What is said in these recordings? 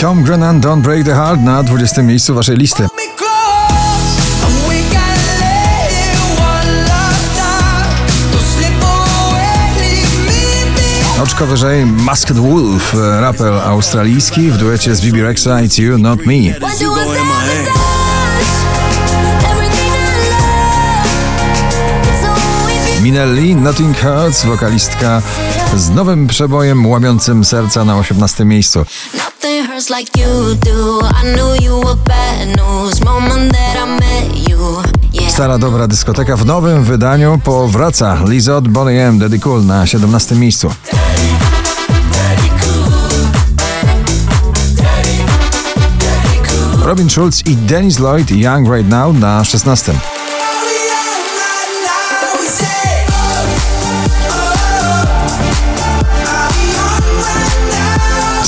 Tom Grennan, Don't Break the Heart na 20. miejscu waszej listy. Oczko wyżej Masked Wolf, raper australijski w duecie z Bibi Rexa It's You, Not Me. Minelli, Nothing Hurts, wokalistka z nowym przebojem łamiącym serca na 18. miejscu. Stara dobra dyskoteka w nowym wydaniu powraca. Lizot, Bonnie M, Daddy Cool na 17. miejscu. Robin Schulz i Dennis Lloyd Young Right Now na 16.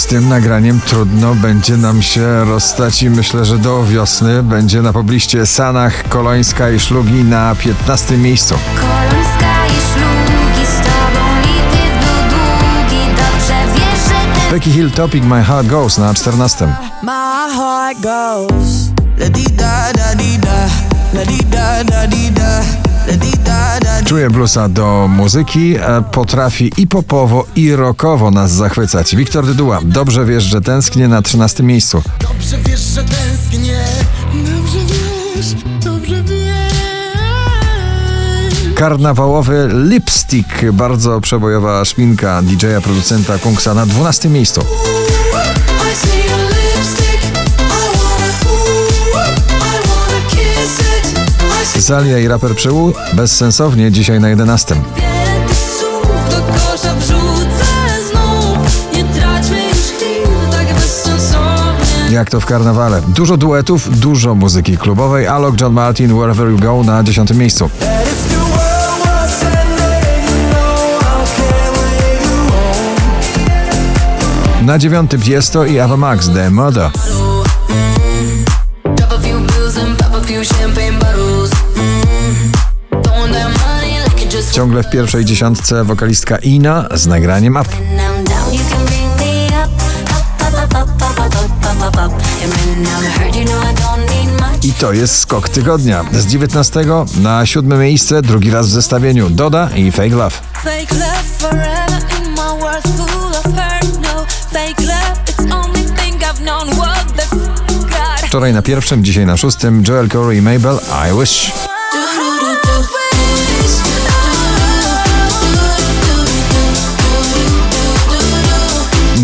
tym nagraniem trudno będzie nam się rozstać i myślę, że do wiosny będzie na pobliście Sanach, Kolońska i Szlugi na 15. miejscu. Kolońska i szlugi z tobą i ty był długi. Dobrze wiesz, że ten Becky Hill Topic My Heart Goes na 14. My heart goes la di da da di da la di da da di da Czuje bluesa do muzyki, potrafi i popowo, i rockowo nas zachwycać. Wiktor Dyduła, dobrze wiesz, że tęsknię na 13 miejscu. Dobrze wiesz, że tęsknię Dobrze wiesz, dobrze wiesz Karnawałowy lipstick, bardzo przebojowa szminka DJ-a, producenta Kungsa na 12 miejscu. Zalia i raper Przyłu bezsensownie dzisiaj na 11. Jak to w karnawale. Dużo duetów, dużo muzyki klubowej. Alok, John Martin, Wherever You Go na 10. miejscu. Na dziewiątym jest to i Ava Max, The Murder. Ciągle w pierwszej dziesiątce wokalistka Ina z nagraniem Up. I to jest skok tygodnia. Z 19 na 7 miejsce, drugi raz w zestawieniu Doda i Fake Love. Fake love Wczoraj na pierwszym, dzisiaj na szóstym Joel Corey i Mabel I Wish.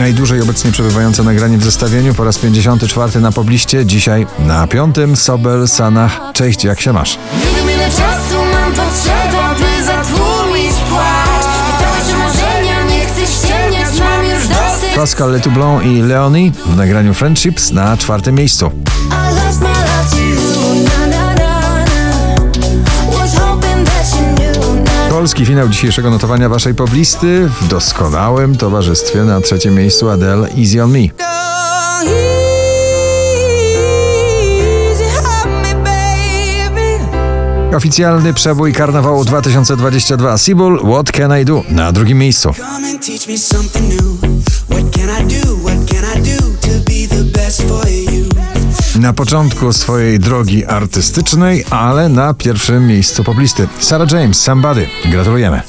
Najdłużej obecnie przebywające nagranie w zestawieniu po raz 54 na pobliście, dzisiaj na piątym Sobel Sanach. Cześć, jak się masz? Nie wiem ile czasu mam potrzeba, by zatłumić płacz Pytałeś o marzenia, nie chcę ściemniać, mam już dosyć Pascal Letoublon i Leonie w nagraniu Friendships na czwartym miejscu. Polski finał dzisiejszego notowania waszej poblisty w doskonałym towarzystwie na trzecim miejscu Adele Easy on Me. Oficjalny przebój karnawału 2022 Sibul What Can I Do na drugim miejscu. Come and teach me something new. What can I do? What can I do na początku swojej drogi artystycznej, ale na pierwszym miejscu poplisty. Sarah James, Somebody. Gratulujemy.